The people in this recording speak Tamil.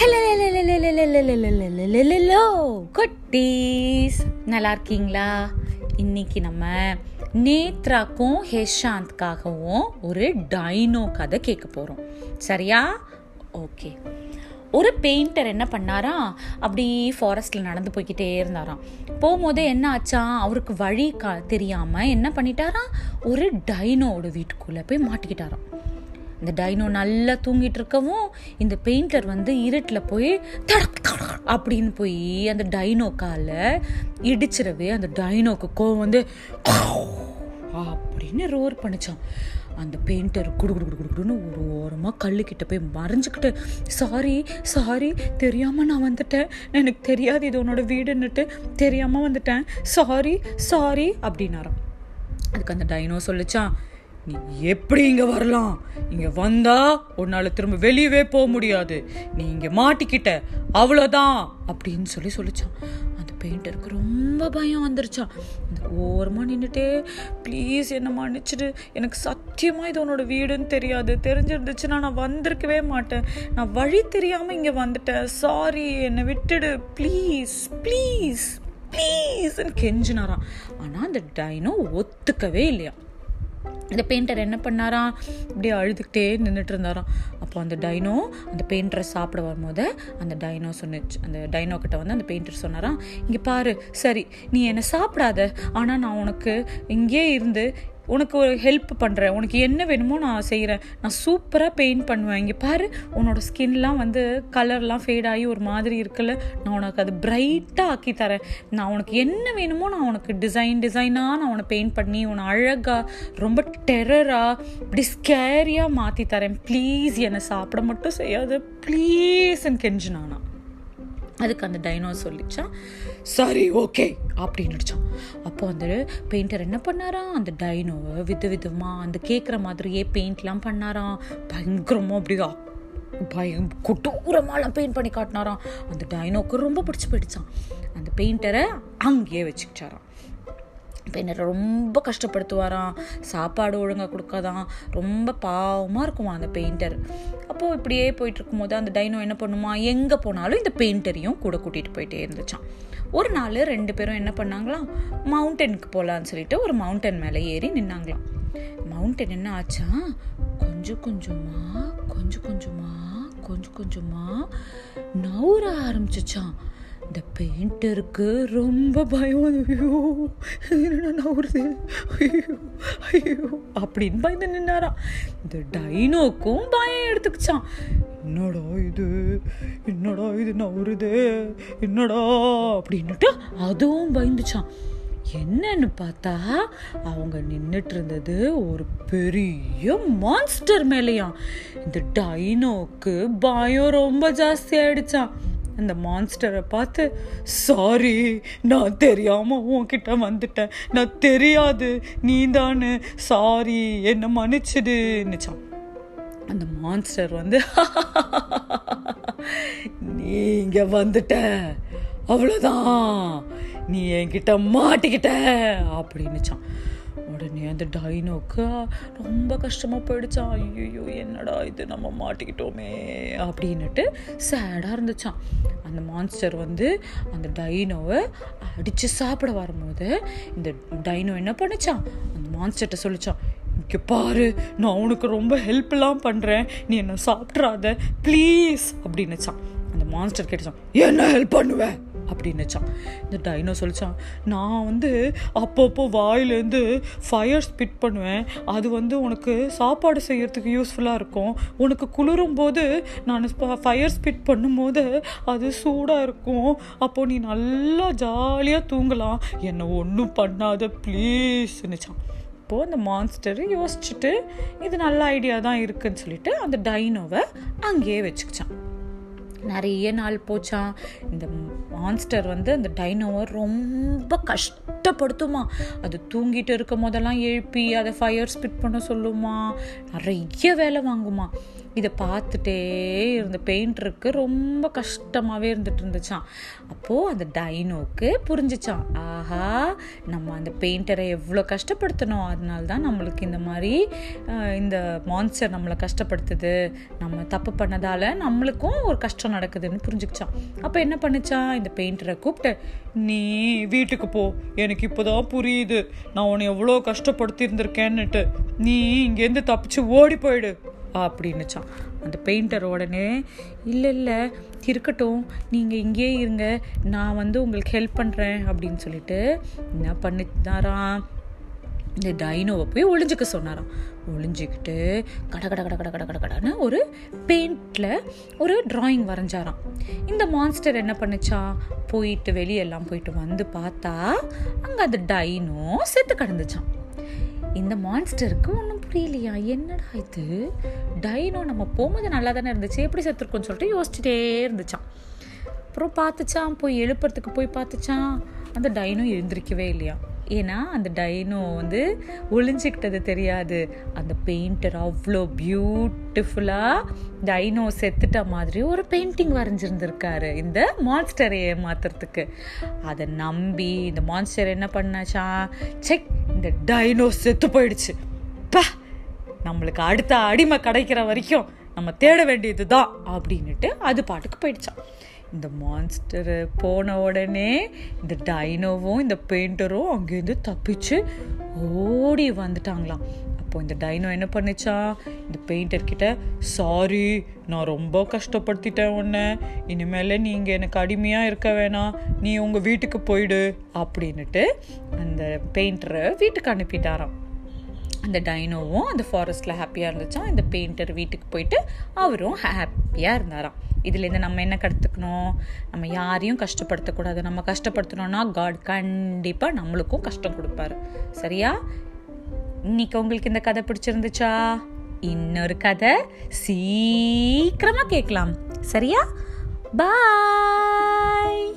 ஹலோ குட்டீஸ் நல்லா இருக்கீங்களா இன்னைக்கு நம்ம நேத்ராக்கும் ஹேஷாந்த்காகவும் ஒரு டைனோ கதை கேட்க போகிறோம் சரியா ஓகே ஒரு பெயிண்டர் என்ன பண்ணாரா அப்படி ஃபாரஸ்ட்டில் நடந்து போய்கிட்டே இருந்தாராம் போகும்போது என்ன ஆச்சா அவருக்கு வழி கா தெரியாமல் என்ன பண்ணிட்டாராம் ஒரு டைனோட வீட்டுக்குள்ளே போய் மாட்டிக்கிட்டாராம் இந்த டைனோ நல்லா தூங்கிட்டு இருக்கவும் இந்த பெயிண்டர் வந்து இருட்டில் போய் அப்படின்னு போய் அந்த டைனோ காலை இடிச்சிடவே அந்த டைனோக்கு கோவம் வந்து அப்படின்னு ரோர் பண்ணிச்சான் அந்த பெயிண்டர் குடு குடு குடு குடுன்னு ஒரு ஓரமாக கல்லுக்கிட்ட போய் மறைஞ்சிக்கிட்டு சாரி சாரி தெரியாமல் நான் வந்துட்டேன். எனக்கு தெரியாது இது உன்னோட வீடுன்னுட்டு தெரியாமல் வந்துட்டேன். சாரி சாரி அப்படின்னாராம். அதுக்கு அந்த டைனோ சொல்லிச்சான் நீ எப்படி இங்கே வரலாம்? இங்கே வந்தால் உன்னால் திரும்ப வெளியவே போக முடியாது. நீ இங்கே மாட்டிக்கிட்ட. அவ்வளோதான் அப்படின்னு சொல்லி சொல்லிச்சான். அந்த பெயிண்டருக்கு ரொம்ப பயம் வந்துருச்சான். இந்த ஓரமாக நின்றுட்டே ப்ளீஸ் என்ன மன்னிச்சிடு. எனக்கு சத்தியமாக இது உன்னோட வீடுன்னு தெரியாது. தெரிஞ்சிருந்துச்சுன்னா நான் வந்திருக்கவே மாட்டேன். நான் வழி தெரியாமல் இங்கே வந்துட்டேன். சாரி என்னை விட்டுடு. ப்ளீஸ் ப்ளீஸ் ப்ளீஸ்ன்னு கெஞ்சினாராம். ஆனால் அந்த டைனோ ஒத்துக்கவே இல்லையா இந்த பெயிண்டர் என்ன பண்ணாராம் இப்படியே அழுதுகிட்டே நின்றுட்டு இருந்தாராம் அப்போ அந்த டைனோ அந்த பெயிண்டரை சாப்பிட வரும்போது அந்த டைனோ சொன்னிச்சு. அந்த டைனோ கிட்ட வந்து அந்த பெயிண்டர் சொன்னாராம் இங்கே பாரு சரி நீ என்னை சாப்பிடாத. ஆனால் நான் உனக்கு இங்கே இருந்து உனக்கு ஒரு ஹெல்ப் பண்ணுறேன் உனக்கு என்ன வேணுமோ நான் செய்கிறேன் நான் சூப்பராக பெயிண்ட் பண்ணுவேன். இங்கே பாரு உன்னோட ஸ்கின்லாம் வந்து கலர்லாம் ஃபேட் ஆகி ஒரு மாதிரி இருக்குல்ல. நான் உனக்கு அது பிரைட்டாக ஆக்கி தரேன். நான் உனக்கு என்ன வேணுமோ நான் உனக்கு டிசைன் டிசைனாக நான் உன்னை பெயிண்ட் பண்ணி உன்னை அழகாக ரொம்ப டெரராக இப்படி ஸ்கேரியாக மாற்றி தரேன். ப்ளீஸ் என்னை சாப்பிட மட்டும் செய்யாது. ப்ளீஸ்ன்னு கெஞ்சினானா. அதுக்கு அந்த டைனோ சொல்லிச்சான். சரி ஓகே அப்படின்னுச்சான் அப்போ வந்து பெயிண்டர் என்ன பண்ணாராம் அந்த டைனோவை வித விதமாக அந்த கேட்குற மாதிரியே பெயிண்ட்லாம் பண்ணாராம். பயங்கரமாக அப்படியே பயம் கொட்டூரமாலாம் பெயிண்ட் பண்ணி காட்டினாராம். அந்த டைனோக்கு ரொம்ப பிடிச்சி போயிடுச்சான் அந்த பெயிண்டரை அங்கேயே இப்போ பெயிண்டரை ரொம்ப கஷ்டப்படுத்துவாராம். சாப்பாடு ஒழுங்காக கொடுக்காதான் ரொம்ப பாவமாக இருக்குமா அந்த பெயிண்டர். அப்போது இப்படியே போயிட்டு இருக்கும்போது அந்த டைனோ என்ன பண்ணுமா? எங்கே போனாலும் இந்த பெயிண்டரையும் கூட கூட்டிகிட்டு போயிட்டே இருந்துச்சான் ஒரு நாள் ரெண்டு பேரும் என்ன பண்ணாங்களாம்? மவுண்டனுக்கு போகலான்னு சொல்லிட்டு ஒரு மவுண்டன் மேலே ஏறி நின்னாங்களாம். மவுண்டன் என்ன ஆச்சா? கொஞ்சம் கொஞ்சமாக கொஞ்சம் கொஞ்சமாக கொஞ்சம் கொஞ்சமாக நவுற ஆரம்பிச்சிச்சான் இந்த பெயிண்டருக்கு ரொம்ப பயம். ஐயோ என்ன நவுறுது ஐயோ ஐயோ அப்படின்னு பயந்து நின்னாராம் இந்த டைனோக்கும் பயம் எடுத்துக்கிச்சான் என்னடா இது? என்னடா இது நவுறுது என்னடா? அப்படின்னுட்டு அதுவும் பயந்துச்சான் என்னன்னு பார்த்தா அவங்க நின்றுட்டு இருந்தது ஒரு பெரிய மான்ஸ்டர் மேலேயாம். இந்த டைனோக்கு பயம் ரொம்ப ஜாஸ்தி ஆயிடுச்சான் அந்த மான்ஸ்டரை பார்த்து சாரி நான் தெரியாமல் உன்கிட்ட வந்துட்டேன். நான் தெரியாது நீ தானு சாரி என்ன மன்னிச்சிடுன்னுச்சான் அந்த மான்ஸ்டர் வந்து நீ இங்கே வந்துட்ட. அவ்வளோதான் நீ என்கிட்ட மாட்டிக்கிட்ட அப்படின்னுச்சான் உடனே அந்த டைனோக்கு ரொம்ப கஷ்டமாக போயிடுச்சான் ஐயோ என்னடா இது? நம்ம மாட்டிக்கிட்டோமே அப்படின்னுட்டு சேடாக இருந்துச்சான் அந்த மான்ஸ்டர் வந்து அந்த டைனோவை அடித்து சாப்பிட வரும்போது இந்த டைனோ என்ன பண்ணிச்சான் அந்த மான்ஸ்டர்கிட்ட சொல்லிச்சான் இங்கே பாரு நான் உனக்கு ரொம்ப ஹெல்ப்லாம் பண்ணுறேன் நீ என்ன சாப்பிட்றாத? ப்ளீஸ் அப்படின்னுச்சான் அந்த மான்ஸ்டர் கேட்டுச்சான் என்ன ஹெல்ப் பண்ணுவேன் அப்படின்னுச்சான் இந்த டைனோ சொல்லிச்சான் நான் வந்து அப்பப்போ வாயிலேருந்து ஃபயர் ஸ்பிட் பண்ணுவேன். அது வந்து உனக்கு சாப்பாடு செய்கிறதுக்கு யூஸ்ஃபுல்லாக இருக்கும். உனக்கு குளிரும் போது நான் ஃபயர் ஸ்பிட் பண்ணும்போது அது சூடாக இருக்கும். அப்போ நீ நல்லா ஜாலியாக தூங்கலாம். என்னை ஒன்றும் பண்ணாத ப்ளீஸ்ன்னுச்சான் அப்போது அந்த மான்ஸ்டர் யோசிச்சுட்டு இது நல்ல ஐடியா தான் இருக்குதுன்னு சொல்லிட்டு அந்த டைனோவை அங்கேயே வச்சுக்கிச்சான். நிறைய நாள் போச்சான் இந்த மான்ஸ்டர் வந்து அந்த டைனோவை ரொம்ப கஷ்டப்படுத்துமா. அது தூங்கிட்டு இருக்கும் போதெல்லாம் எழுப்பி அதை ஃபயர் ஸ்பிட் பண்ண சொல்லுமா. நிறைய வேலை வாங்குமா. இதை பார்த்துட்டே இருந்த பெயிண்டருக்கு ரொம்ப கஷ்டமாகவே இருந்துட்டு இருந்துச்சான் அப்போது அந்த டைனோக்கு புரிஞ்சிச்சான் ஆஹா நம்ம அந்த பெயிண்டரை எவ்வளோ கஷ்டப்படுத்தணும். அதனால தான் நம்மளுக்கு இந்த மாதிரி இந்த மான்ஸ்டர் நம்மளை கஷ்டப்படுத்துது. நம்ம தப்பு பண்ணதால் நம்மளுக்கும் ஒரு கஷ்டம் கஷ்டம் நடக்குதுன்னு புரிஞ்சுக்கிச்சான். அப்போ என்ன பண்ணிச்சான்? இந்த பெயிண்டரை கூப்பிட்டு நீ வீட்டுக்கு போ. எனக்கு இப்போதான் புரியுது. நான் உன்னை எவ்வளோ கஷ்டப்படுத்தி இருந்திருக்கேன்னுட்டு நீ இங்கேருந்து தப்பிச்சு ஓடி போயிடு. அப்படின்னுச்சான். அந்த பெயிண்டர் உடனே இல்லை இல்லை. இருக்கட்டும். நீங்கள் இங்கேயே இருங்க. நான் வந்து உங்களுக்கு ஹெல்ப் பண்ணுறேன் அப்படின்னு சொல்லிட்டு என்ன பண்ணிட்டாராம் இந்த டைனோவை போய் ஒளிஞ்சிக்க சொன்னாராம். ஒளிஞ்சிக்கிட்டு கட கட கட கட கட கட கடன்னு ஒரு பெயிண்டில் ஒரு டிராயிங் வரைஞ்சாராம். இந்த மான்ஸ்டர் என்ன பண்ணுச்சா? போயிட்டு வெளியெல்லாம் போயிட்டு வந்து பார்த்தா அங்கே அந்த டைனோ செத்து கிடந்துச்சான் இந்த மான்ஸ்டருக்கு ஒன்றும் புரியலையா? என்னடா இது? டைனோ நம்ம போகும்போது நல்லா தானே இருந்துச்சு எப்படி செத்துருக்கோன்னு சொல்லிட்டு யோசிச்சுட்டே இருந்துச்சான் அப்புறம் பார்த்துச்சான் போய் எழுப்புறதுக்கு போய் பார்த்துச்சான் அந்த டைனோ எழுந்திருக்கவே இல்லையா? ஏன்னா அந்த டைனோ வந்து ஒளிஞ்சிக்கிட்டது தெரியாது. அந்த பெயிண்டர் அவ்வளோ பியூட்டிஃபுல்லாக டைனோ செத்துட்ட மாதிரி ஒரு பெயிண்டிங் வரைஞ்சிருந்துருக்காரு இந்த மான்ஸ்டரை ஏமாத்துறதுக்கு. அதை நம்பி இந்த மான்ஸ்டர் என்ன பண்ணாச்சா செக் இந்த டைனோ செத்து போயிடுச்சு. பா நம்மளுக்கு அடுத்த அடிமை கிடைக்கிற வரைக்கும் நம்ம தேட வேண்டியது தான் அப்படின்ட்டு அது பாட்டுக்கு போயிடுச்சான் இந்த மான்ஸ்டரு போன உடனே இந்த டைனோவும் இந்த பெயிண்டரும் அங்கேருந்து தப்பிச்சு ஓடி வந்துட்டாங்களாம். அப்போ இந்த டைனோ என்ன பண்ணுச்சா? இந்த பெயிண்டர் கிட்ட சாரி நான் ரொம்ப கஷ்டப்படுத்திட்டேன் உன்னை. இனிமேல் நீங்கள் எனக்கு அடிமையாக இருக்க வேணாம். நீ உங்கள் வீட்டுக்கு போயிடு. அப்படின்னுட்டு அந்த பெயிண்டரை வீட்டுக்கு அனுப்பிட்டாராம். அந்த டைனோவும் அந்த ஃபாரஸ்ட்டில் ஹாப்பியாக இருந்துச்சா இந்த பெயிண்டர் வீட்டுக்கு போயிட்டு அவரும் ஹாப்பியாக இருந்தாராம். இதுலேருந்து நம்ம என்ன கற்றுக்கணும் நம்ம யாரையும் கஷ்டப்படுத்தக்கூடாது. நம்ம கஷ்டப்படுத்தணும்னா காட் கண்டிப்பாக நம்மளுக்கும் கஷ்டம் கொடுப்பாரு. சரியா? இன்னைக்கு உங்களுக்கு இந்த கதை பிடிச்சிருந்துச்சா? இன்னொரு கதை சீக்கிரமாக கேட்கலாம். சரியா? பாய்